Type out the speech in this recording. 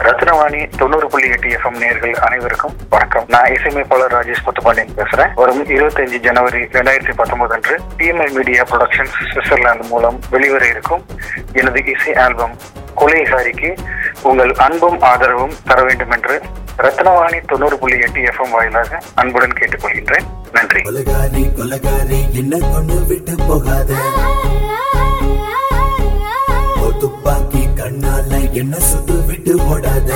ரத்னவாணி தொண்ணூறு புள்ளி எட்டு எஃப்எம் நேர்கள் அனைவருக்கும் வணக்கம். நான் இசையமைப்பாளர் ராஜேஷ் புத்தபாண்டியன் பேசுறேன். வரும் இருபத்தஞ்சு ஜனவரி ரெண்டாயிரத்தி பத்தொன்பது அன்று டிஎம்ஐ மீடியா ப்ரொடக்ஷன்ஸ் சுவிட்சர்லாந்து மூலம் வெளிவர இருக்கும் எனது இசை ஆல்பம் கொலைகாரிக்கு உங்கள் அன்பும் ஆதரவும் தர வேண்டும் என்று ரத்னவாணி தொண்ணூறு புள்ளி எட்டு எஃப்எம் வாயிலாக அன்புடன் கேட்டுக்கொள்கின்றேன். நன்றி. என்ன சுட்டு விட்டு போடாத